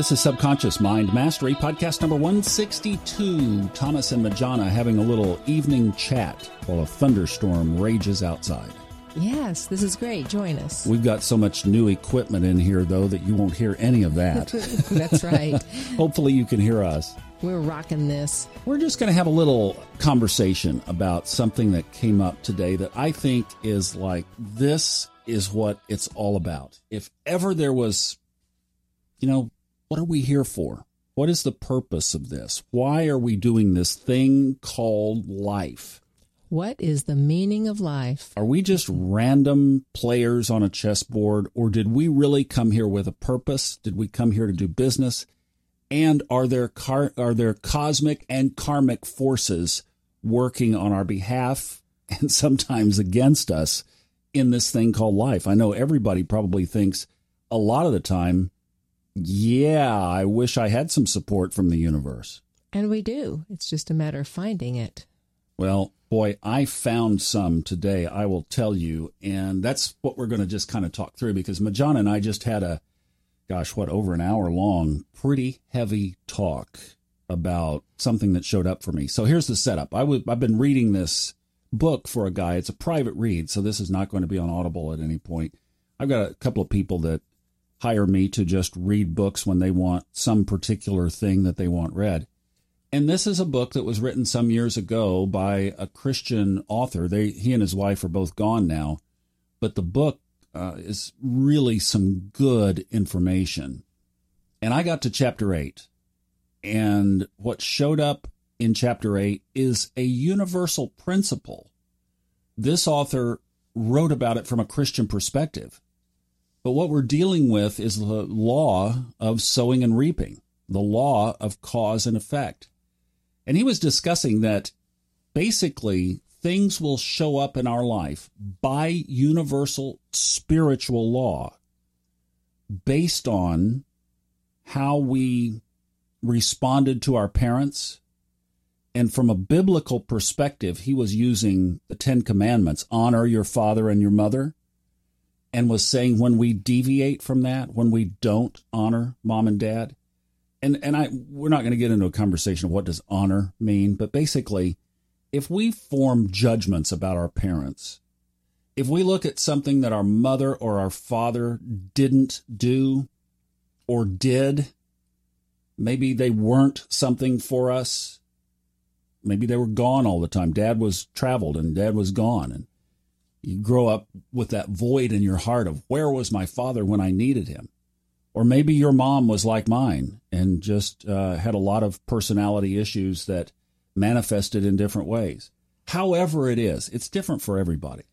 This is Subconscious Mind Mastery, podcast number 162. Thomas and Majana having a little evening chat while a thunderstorm rages outside. Yes, this is great. Join us. We've got so much new equipment in here, though, that you won't hear any of that. That's right. Hopefully, you can hear us. We're rocking this. We're just going to have a little conversation about something that came up today that I think is like this is what it's all about. If ever there was, you know, what are we here for? What is the purpose of this? Why are we doing this thing called life? What is the meaning of life? Are we just random players on a chessboard, or did we really come here with a purpose? Did we come here to do business? And are there car- are there cosmic and karmic forces working on our behalf and sometimes against us in this thing called life? I know everybody probably thinks a lot of the time yeah, I wish I had some support from the universe. And we do. It's just a matter of finding it. Well, boy, I found some today, I will tell you. And that's what we're going to just kind of talk through because Majana and I just had a, gosh, what, over an hour long, pretty heavy talk about something that showed up for me. So here's the setup. I w- I've been reading this book for a guy. It's a private read, so this is not going to be on Audible at any point. I've got a couple of people that hire me to just read books when they want some particular thing that they want read. And this is a book that was written some years ago by a Christian author. They, he and his wife are both gone now, but the book uh, is really some good information. And I got to chapter eight, and what showed up in chapter eight is a universal principle. This author wrote about it from a Christian perspective. But what we're dealing with is the law of sowing and reaping, the law of cause and effect. And he was discussing that basically things will show up in our life by universal spiritual law based on how we responded to our parents. And from a biblical perspective, he was using the Ten Commandments honor your father and your mother and was saying when we deviate from that, when we don't honor mom and dad, and and I we're not going to get into a conversation of what does honor mean, but basically, if we form judgments about our parents, if we look at something that our mother or our father didn't do or did, maybe they weren't something for us. Maybe they were gone all the time. Dad was traveled and dad was gone and you grow up with that void in your heart of where was my father when I needed him? Or maybe your mom was like mine and just uh, had a lot of personality issues that manifested in different ways. However, it is, it's different for everybody.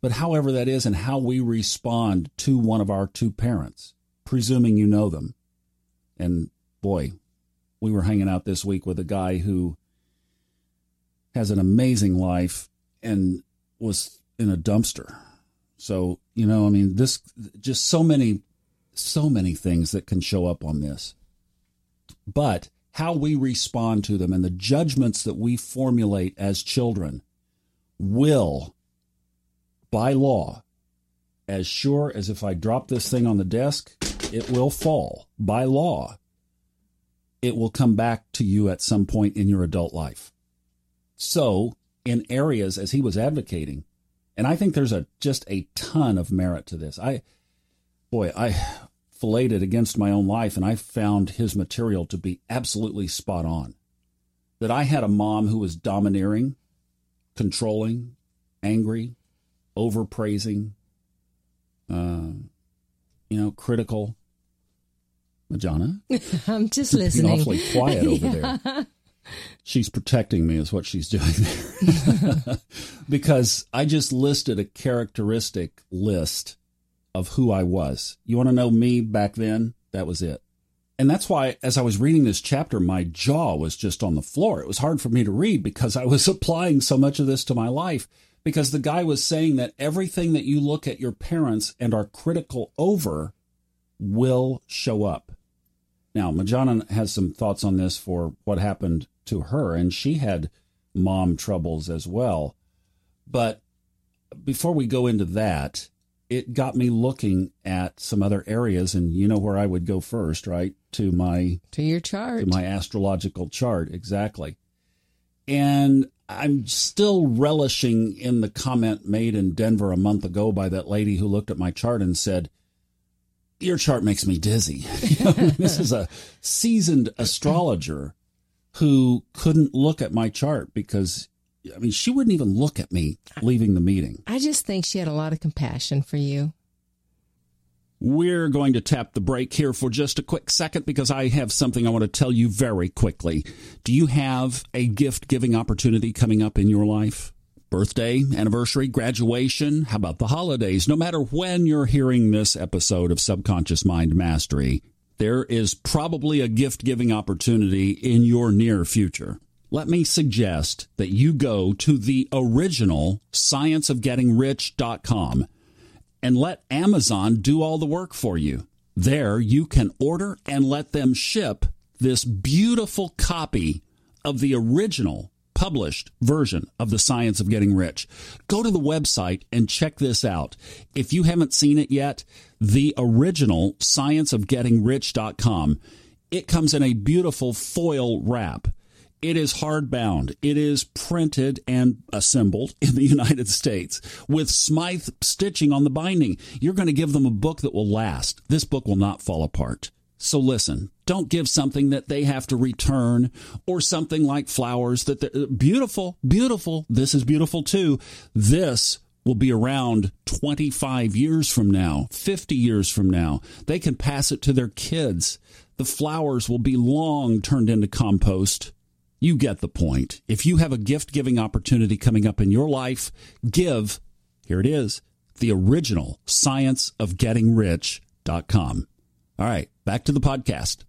But however that is, and how we respond to one of our two parents, presuming you know them. And boy, we were hanging out this week with a guy who has an amazing life and was in a dumpster. So, you know, I mean, this just so many, so many things that can show up on this. But how we respond to them and the judgments that we formulate as children will, by law, as sure as if I drop this thing on the desk, it will fall. By law, it will come back to you at some point in your adult life. So, in areas, as he was advocating, and I think there's a just a ton of merit to this. I, boy, I filleted against my own life, and I found his material to be absolutely spot on. That I had a mom who was domineering, controlling, angry, overpraising, uh, you know, critical. Majana, I'm just listening. awfully quiet over yeah. there she's protecting me is what she's doing there. Because i just listed a characteristic list of who i was. You want to know me back then? That was it. And that's why as i was reading this chapter my jaw was just on the floor. It was hard for me to read because i was applying so much of this to my life. Because the guy was saying that everything that you look at your parents and are critical over will show up. Now, Majana has some thoughts on this for what happened to her, and she had mom troubles as well. But before we go into that, it got me looking at some other areas, and you know where I would go first, right? to my To your chart. to my astrological chart exactly. And I'm still relishing in the comment made in Denver a month ago by that lady who looked at my chart and said, "Your chart makes me dizzy." You know, this is a seasoned astrologer who couldn't look at my chart because I mean, she wouldn't even look at me leaving the meeting. I just think she had a lot of compassion for you. We're going to tap the break here for just a quick second because I have something I want to tell you very quickly. Do you have a gift giving opportunity coming up in your life? Birthday, anniversary, graduation? How about the holidays? No matter when you're hearing this episode of Subconscious Mind Mastery, there is probably a gift giving opportunity in your near future. Let me suggest that you go to the original scienceofgettingrich.com and let Amazon do all the work for you. There, you can order and let them ship this beautiful copy of the original published version of The Science of Getting Rich. Go to the website and check this out. If you haven't seen it yet, the original scienceofgettingrich.com. It comes in a beautiful foil wrap. It is hardbound. It is printed and assembled in the United States with Smyth stitching on the binding. You're going to give them a book that will last. This book will not fall apart. So listen, don't give something that they have to return or something like flowers that beautiful, beautiful. This is beautiful too. This will be around 25 years from now, 50 years from now. They can pass it to their kids. The flowers will be long turned into compost. You get the point. If you have a gift giving opportunity coming up in your life, give, here it is, the original scienceofgettingrich.com. All right, back to the podcast.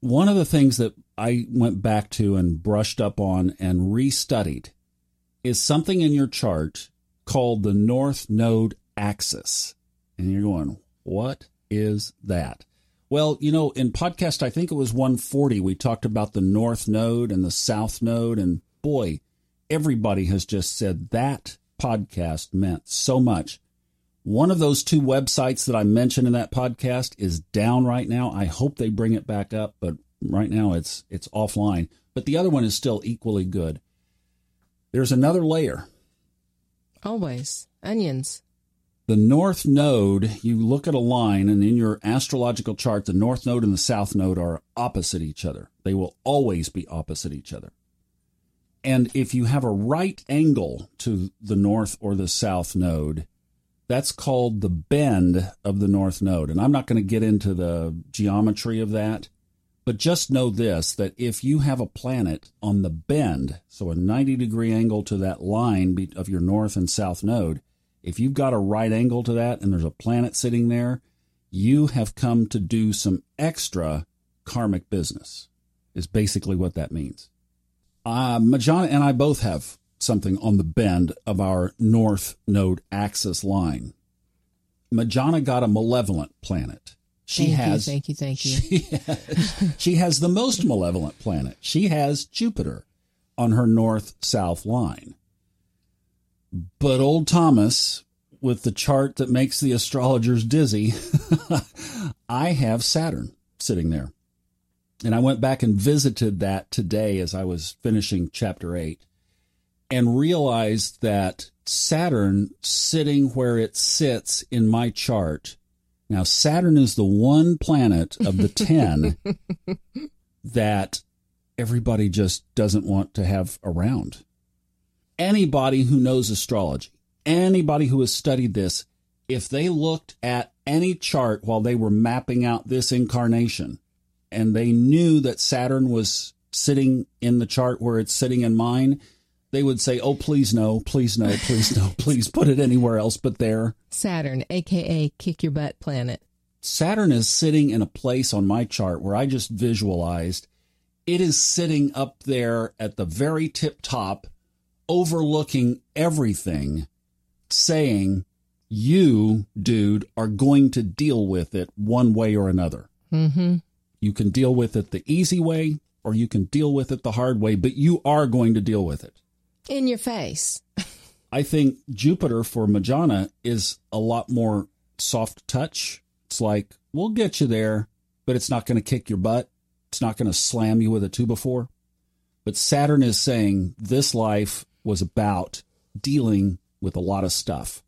One of the things that I went back to and brushed up on and restudied is something in your chart called the North Node axis. And you're going, what is that? Well, you know, in podcast, I think it was 140, we talked about the North Node and the South Node. And boy, everybody has just said that podcast meant so much. One of those two websites that I mentioned in that podcast is down right now. I hope they bring it back up, but right now it's it's offline. But the other one is still equally good. There's another layer. Always. Onions. The north node, you look at a line and in your astrological chart the north node and the south node are opposite each other. They will always be opposite each other. And if you have a right angle to the north or the south node, that's called the bend of the north node. And I'm not going to get into the geometry of that, but just know this that if you have a planet on the bend, so a 90 degree angle to that line of your north and south node, if you've got a right angle to that and there's a planet sitting there, you have come to do some extra karmic business, is basically what that means. Uh, Majana and I both have something on the bend of our north node axis line. Majana got a malevolent planet. She thank has you, thank you, thank you. She has, she has the most malevolent planet. She has Jupiter on her north south line. But old Thomas, with the chart that makes the astrologers dizzy, I have Saturn sitting there. And I went back and visited that today as I was finishing chapter 8 and realized that Saturn sitting where it sits in my chart. Now, Saturn is the one planet of the 10 that everybody just doesn't want to have around. Anybody who knows astrology, anybody who has studied this, if they looked at any chart while they were mapping out this incarnation and they knew that Saturn was sitting in the chart where it's sitting in mine, they would say, Oh, please no, please no, please no, please put it anywhere else but there. Saturn, aka kick your butt planet. Saturn is sitting in a place on my chart where I just visualized it is sitting up there at the very tip top, overlooking everything, saying, You, dude, are going to deal with it one way or another. Mm-hmm. You can deal with it the easy way or you can deal with it the hard way, but you are going to deal with it. In your face. I think Jupiter for Majana is a lot more soft touch. It's like, we'll get you there. but it's not going to kick your butt. It's not going to slam you with a two before. But Saturn is saying this life was about dealing with a lot of stuff.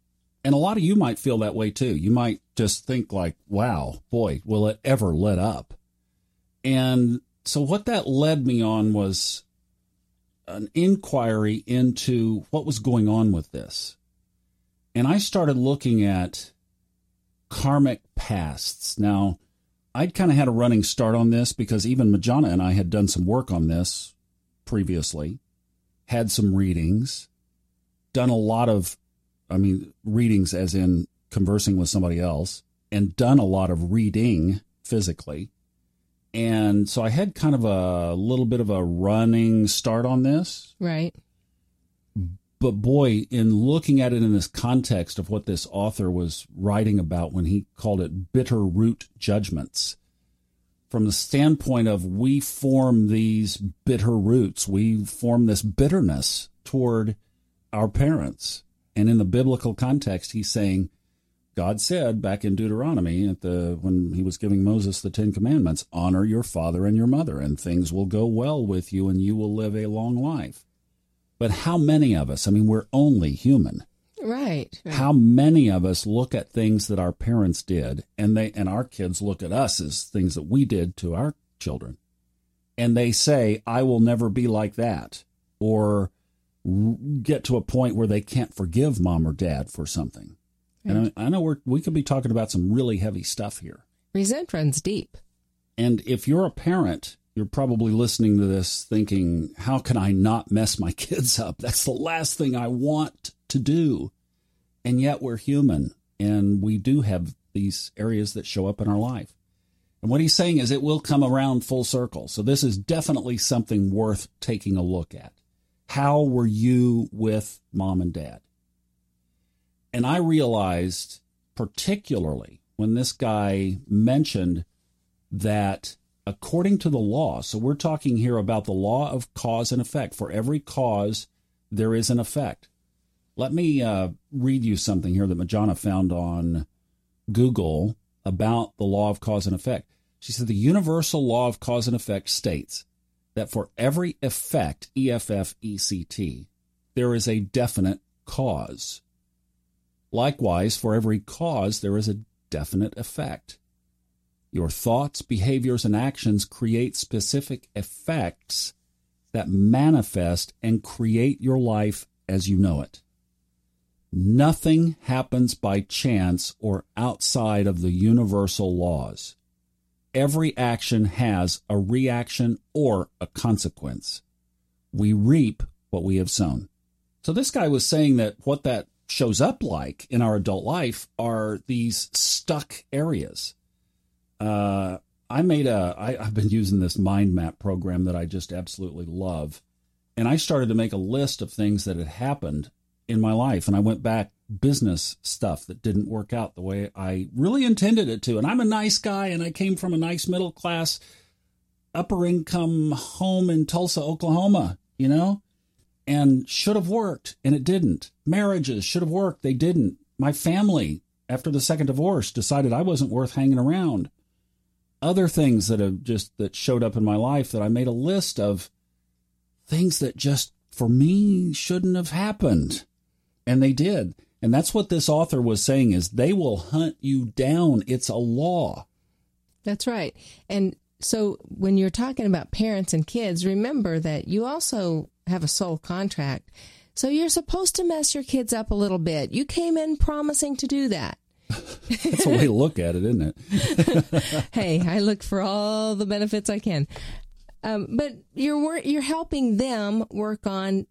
And a lot of you might feel that way too. You might just think like, wow, boy, will it ever let up? And so what that led me on was an inquiry into what was going on with this. And I started looking at karmic pasts. Now, I'd kind of had a running start on this because even Majana and I had done some work on this previously, had some readings, done a lot of, I mean, readings as in conversing with somebody else, and done a lot of reading physically. And so I had kind of a little bit of a running start on this. Right. But boy, in looking at it in this context of what this author was writing about when he called it bitter root judgments, from the standpoint of we form these bitter roots, we form this bitterness toward our parents. And in the biblical context, he's saying, God said back in Deuteronomy at the when he was giving Moses the 10 commandments, honor your father and your mother and things will go well with you and you will live a long life. But how many of us, I mean we're only human. Right. right. How many of us look at things that our parents did and they and our kids look at us as things that we did to our children. And they say, I will never be like that. Or get to a point where they can't forgive mom or dad for something. And I, I know we're, we could be talking about some really heavy stuff here. Resent runs deep. And if you're a parent, you're probably listening to this thinking, how can I not mess my kids up? That's the last thing I want to do. And yet we're human and we do have these areas that show up in our life. And what he's saying is it will come around full circle. So this is definitely something worth taking a look at. How were you with mom and dad? And I realized, particularly when this guy mentioned that according to the law, so we're talking here about the law of cause and effect. For every cause, there is an effect. Let me uh, read you something here that Majana found on Google about the law of cause and effect. She said the universal law of cause and effect states that for every effect, E F F E C T, there is a definite cause. Likewise, for every cause, there is a definite effect. Your thoughts, behaviors, and actions create specific effects that manifest and create your life as you know it. Nothing happens by chance or outside of the universal laws. Every action has a reaction or a consequence. We reap what we have sown. So this guy was saying that what that shows up like in our adult life are these stuck areas. Uh, I made a. I, I've been using this mind map program that I just absolutely love, and I started to make a list of things that had happened in my life. And I went back business stuff that didn't work out the way I really intended it to. And I'm a nice guy and I came from a nice middle class, upper income home in Tulsa, Oklahoma, you know, and should have worked and it didn't. Marriages should have worked. They didn't. My family, after the second divorce, decided I wasn't worth hanging around. Other things that have just that showed up in my life that I made a list of things that just for me shouldn't have happened and they did. And that's what this author was saying is they will hunt you down. It's a law. That's right. And so when you're talking about parents and kids, remember that you also have a soul contract. So you're supposed to mess your kids up a little bit. You came in promising to do that. That's a way to look at it, isn't it? hey, I look for all the benefits I can. Um, but you're you're helping them work on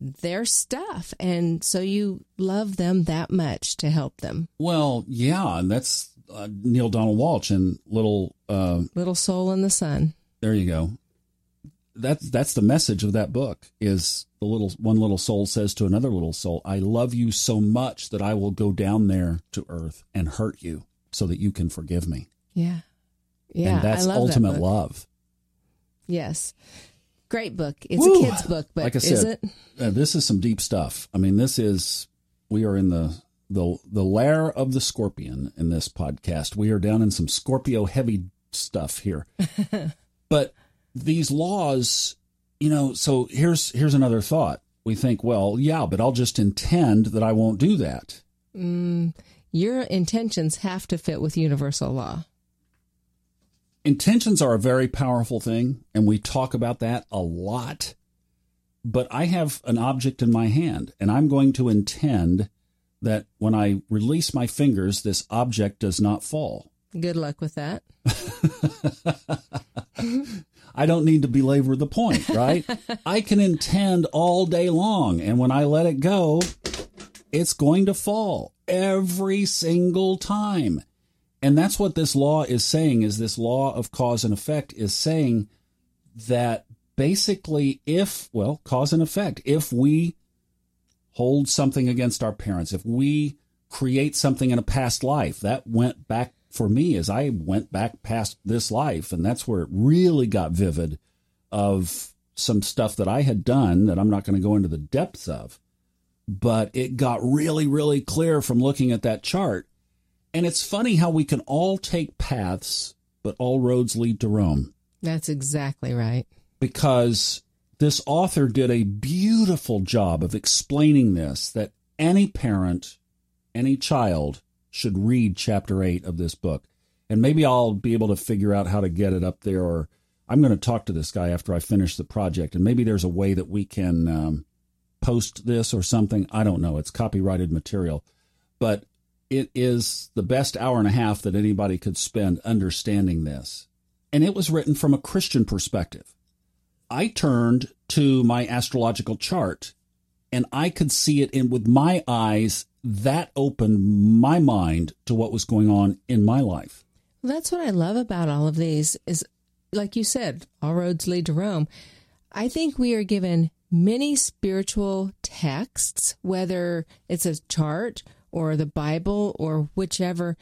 their stuff. And so you love them that much to help them. Well, yeah. And that's uh, Neale Donald Walsch and Little uh, Little Soul and the Sun. There you go. That's that's the message of that book is the little one little soul says to another little soul, I love you so much that I will go down there to earth and hurt you so that you can forgive me. Yeah. Yeah. And that's ultimate that love. Yes. Great book. It's Woo! a kid's book, but like I said, uh, this is some deep stuff. I mean, this is we are in the the the lair of the scorpion in this podcast. We are down in some Scorpio heavy stuff here. but these laws, you know, so here's here's another thought. We think, well, yeah, but I'll just intend that I won't do that. Mm, your intentions have to fit with universal law. Intentions are a very powerful thing, and we talk about that a lot. But I have an object in my hand, and I'm going to intend that when I release my fingers, this object does not fall. Good luck with that. I don't need to belabor the point, right? I can intend all day long, and when I let it go, it's going to fall every single time. And that's what this law is saying is this law of cause and effect is saying that basically if well, cause and effect, if we hold something against our parents, if we create something in a past life, that went back for me as I went back past this life and that's where it really got vivid of some stuff that I had done that I'm not going to go into the depths of. But it got really, really clear from looking at that chart and it's funny how we can all take paths, but all roads lead to Rome. That's exactly right. Because this author did a beautiful job of explaining this that any parent, any child should read chapter 8 of this book. And maybe I'll be able to figure out how to get it up there, or I'm going to talk to this guy after I finish the project. And maybe there's a way that we can um, post this or something. I don't know. It's copyrighted material. But it is the best hour and a half that anybody could spend understanding this. And it was written from a Christian perspective. I turned to my astrological chart and I could see it in with my eyes that opened my mind to what was going on in my life. That's what I love about all of these is like you said, all roads lead to Rome. I think we are given many spiritual texts, whether it's a chart or the Bible or whichever,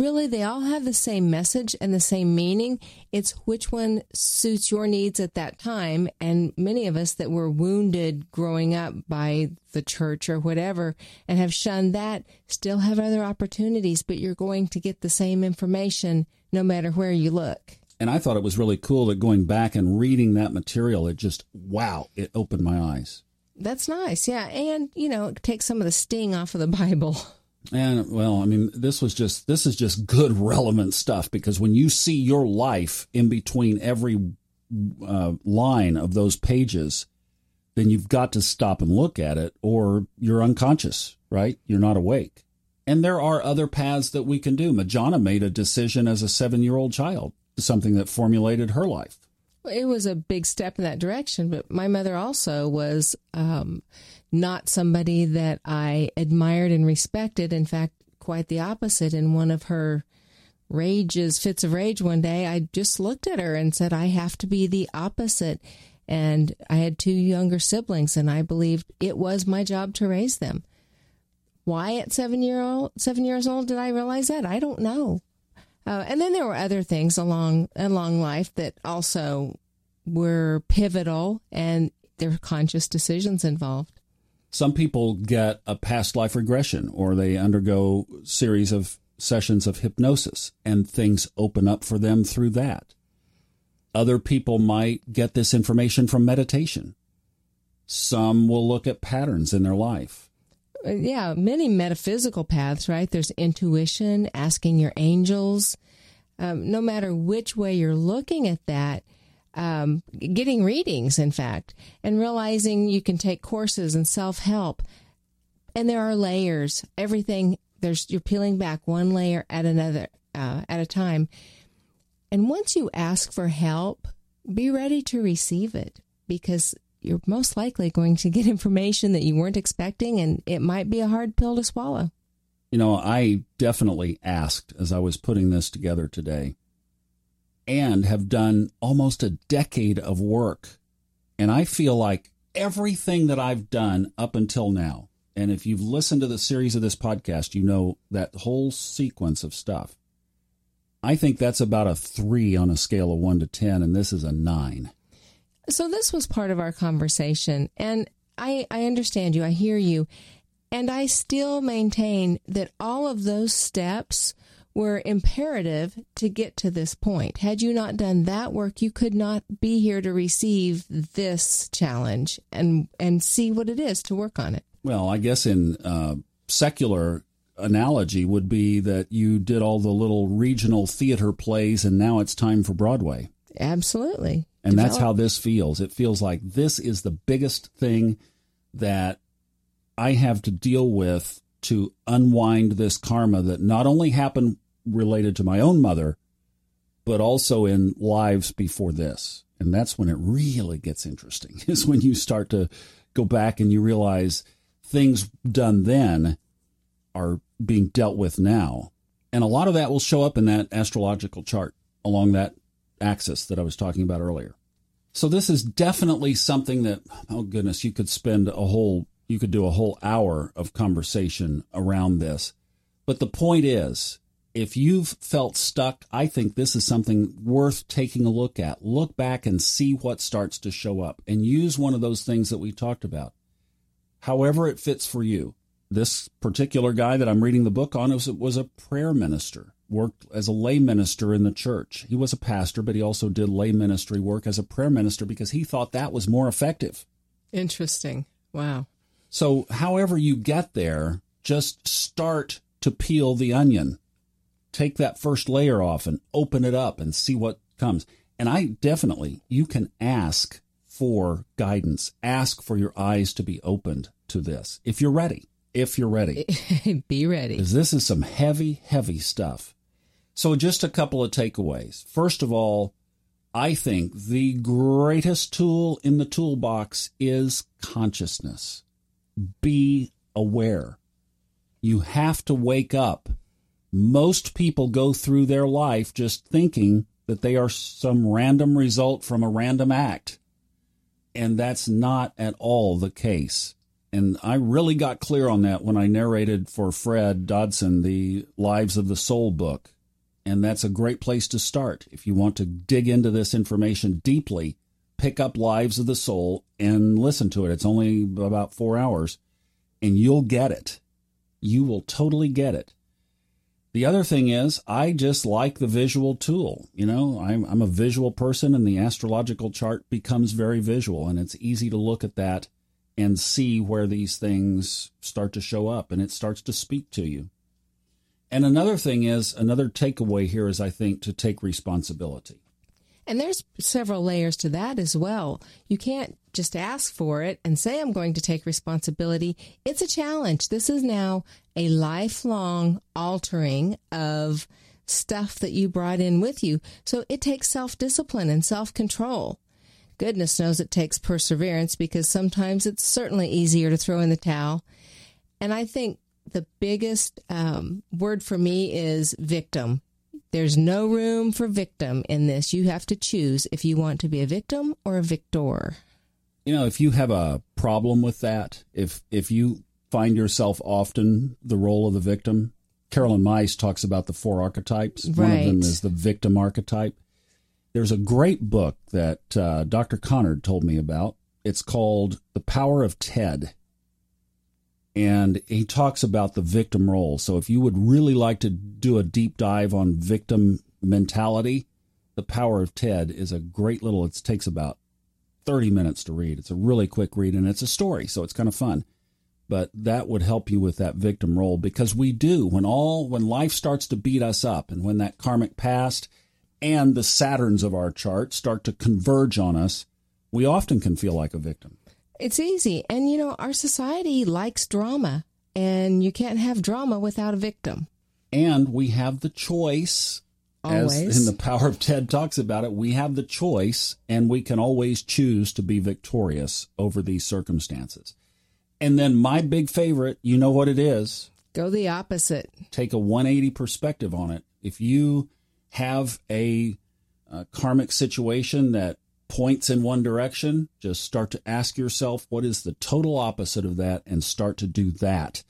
really they all have the same message and the same meaning. It's which one suits your needs at that time. And many of us that were wounded growing up by the church or whatever and have shunned that still have other opportunities, but you're going to get the same information no matter where you look. And I thought it was really cool that going back and reading that material, it just, wow, it opened my eyes. That's nice. Yeah. And, you know, take some of the sting off of the Bible. And well, I mean, this was just this is just good relevant stuff because when you see your life in between every uh, line of those pages, then you've got to stop and look at it, or you're unconscious, right? You're not awake. And there are other paths that we can do. Majana made a decision as a seven year old child, something that formulated her life it was a big step in that direction. But my mother also was um, not somebody that I admired and respected. In fact, quite the opposite. In one of her rages, fits of rage one day, I just looked at her and said, I have to be the opposite. And I had two younger siblings, and I believed it was my job to raise them. Why at seven year old, seven years old, did I realize that? I don't know. Uh, and then there were other things along along life that also were pivotal, and there were conscious decisions involved. Some people get a past life regression, or they undergo series of sessions of hypnosis, and things open up for them through that. Other people might get this information from meditation. Some will look at patterns in their life. Yeah, many metaphysical paths, right? There's intuition, asking your angels. Um, no matter which way you're looking at that, um, getting readings, in fact, and realizing you can take courses and self help. And there are layers. Everything there's you're peeling back one layer at another uh, at a time. And once you ask for help, be ready to receive it because you're most likely going to get information that you weren't expecting, and it might be a hard pill to swallow. You know, I definitely asked as I was putting this together today and have done almost a decade of work. And I feel like everything that I've done up until now, and if you've listened to the series of this podcast, you know that whole sequence of stuff. I think that's about a three on a scale of one to 10, and this is a nine. So this was part of our conversation, and I, I understand you. I hear you. And I still maintain that all of those steps were imperative to get to this point. Had you not done that work, you could not be here to receive this challenge and and see what it is to work on it. Well, I guess in uh, secular analogy would be that you did all the little regional theater plays and now it's time for Broadway. Absolutely. And Develop. that's how this feels. It feels like this is the biggest thing that I have to deal with to unwind this karma that not only happened related to my own mother, but also in lives before this. And that's when it really gets interesting, is when you start to go back and you realize things done then are being dealt with now. And a lot of that will show up in that astrological chart along that axis that I was talking about earlier. So this is definitely something that, oh goodness, you could spend a whole, you could do a whole hour of conversation around this. But the point is, if you've felt stuck, I think this is something worth taking a look at. Look back and see what starts to show up and use one of those things that we talked about. However it fits for you. This particular guy that I'm reading the book on was, was a prayer minister, worked as a lay minister in the church. He was a pastor, but he also did lay ministry work as a prayer minister because he thought that was more effective. Interesting. Wow. So, however you get there, just start to peel the onion take that first layer off and open it up and see what comes. And I definitely, you can ask for guidance, ask for your eyes to be opened to this if you're ready. If you're ready, be ready. Because this is some heavy, heavy stuff. So, just a couple of takeaways. First of all, I think the greatest tool in the toolbox is consciousness. Be aware. You have to wake up most people go through their life just thinking that they are some random result from a random act. And that's not at all the case. And I really got clear on that when I narrated for Fred Dodson the Lives of the Soul book. And that's a great place to start. If you want to dig into this information deeply, pick up Lives of the Soul and listen to it. It's only about four hours, and you'll get it. You will totally get it. The other thing is, I just like the visual tool. You know, I'm, I'm a visual person, and the astrological chart becomes very visual, and it's easy to look at that and see where these things start to show up, and it starts to speak to you. And another thing is, another takeaway here is, I think, to take responsibility. And there's several layers to that as well. You can't just ask for it and say, I'm going to take responsibility. It's a challenge. This is now a lifelong altering of stuff that you brought in with you. So it takes self discipline and self control. Goodness knows it takes perseverance because sometimes it's certainly easier to throw in the towel. And I think the biggest um, word for me is victim. There's no room for victim in this. You have to choose if you want to be a victim or a victor. You know, if you have a problem with that, if if you find yourself often the role of the victim, Caroline Myss talks about the four archetypes. Right. One of them is the victim archetype. There's a great book that uh, Dr. Connard told me about. It's called The Power of Ted and he talks about the victim role. So if you would really like to do a deep dive on victim mentality, The Power of Ted is a great little it takes about 30 minutes to read. It's a really quick read and it's a story, so it's kind of fun. But that would help you with that victim role because we do when all when life starts to beat us up and when that karmic past and the Saturns of our chart start to converge on us, we often can feel like a victim. It's easy. And, you know, our society likes drama, and you can't have drama without a victim. And we have the choice. Always. As in the power of Ted talks about it, we have the choice and we can always choose to be victorious over these circumstances. And then my big favorite, you know what it is? Go the opposite. Take a 180 perspective on it. If you have a, a karmic situation that points in one direction, just start to ask yourself what is the total opposite of that and start to do that.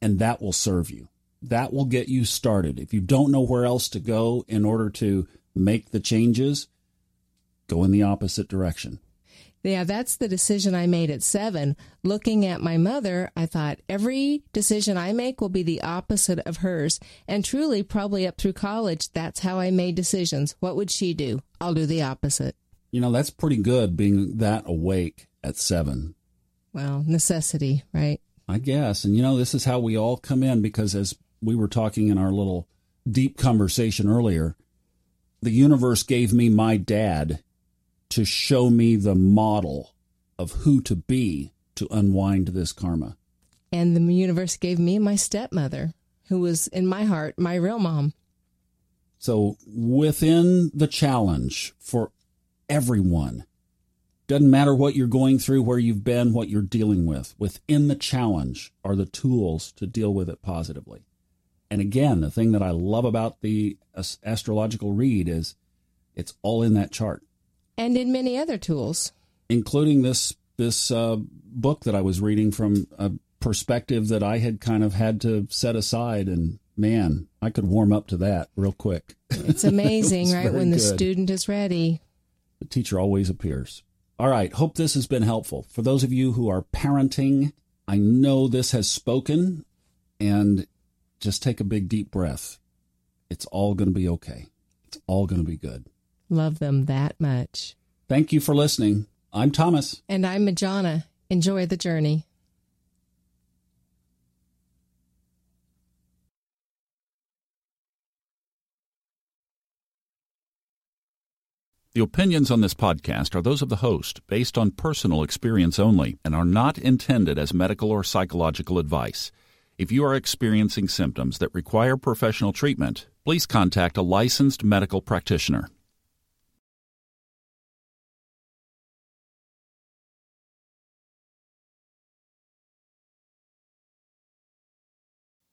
And that will serve you. That will get you started. If you don't know where else to go in order to make the changes, go in the opposite direction. Yeah, that's the decision I made at seven. Looking at my mother, I thought every decision I make will be the opposite of hers. And truly, probably up through college, that's how I made decisions. What would she do? I'll do the opposite. You know, that's pretty good being that awake at seven. Well, necessity, right? I guess. And you know, this is how we all come in because as we were talking in our little deep conversation earlier, the universe gave me my dad to show me the model of who to be to unwind this karma. And the universe gave me my stepmother, who was in my heart my real mom. So within the challenge for everyone, doesn't matter what you're going through, where you've been, what you're dealing with, within the challenge are the tools to deal with it positively. And again, the thing that I love about the astrological read is it's all in that chart. And in many other tools, including this this uh, book that I was reading from a perspective that I had kind of had to set aside. And man, I could warm up to that real quick. It's amazing, it right? When good. the student is ready, the teacher always appears. All right. Hope this has been helpful. For those of you who are parenting, I know this has spoken and just take a big deep breath. It's all going to be okay. It's all going to be good. Love them that much. Thank you for listening. I'm Thomas. And I'm Majana. Enjoy the journey. The opinions on this podcast are those of the host, based on personal experience only, and are not intended as medical or psychological advice. If you are experiencing symptoms that require professional treatment, please contact a licensed medical practitioner.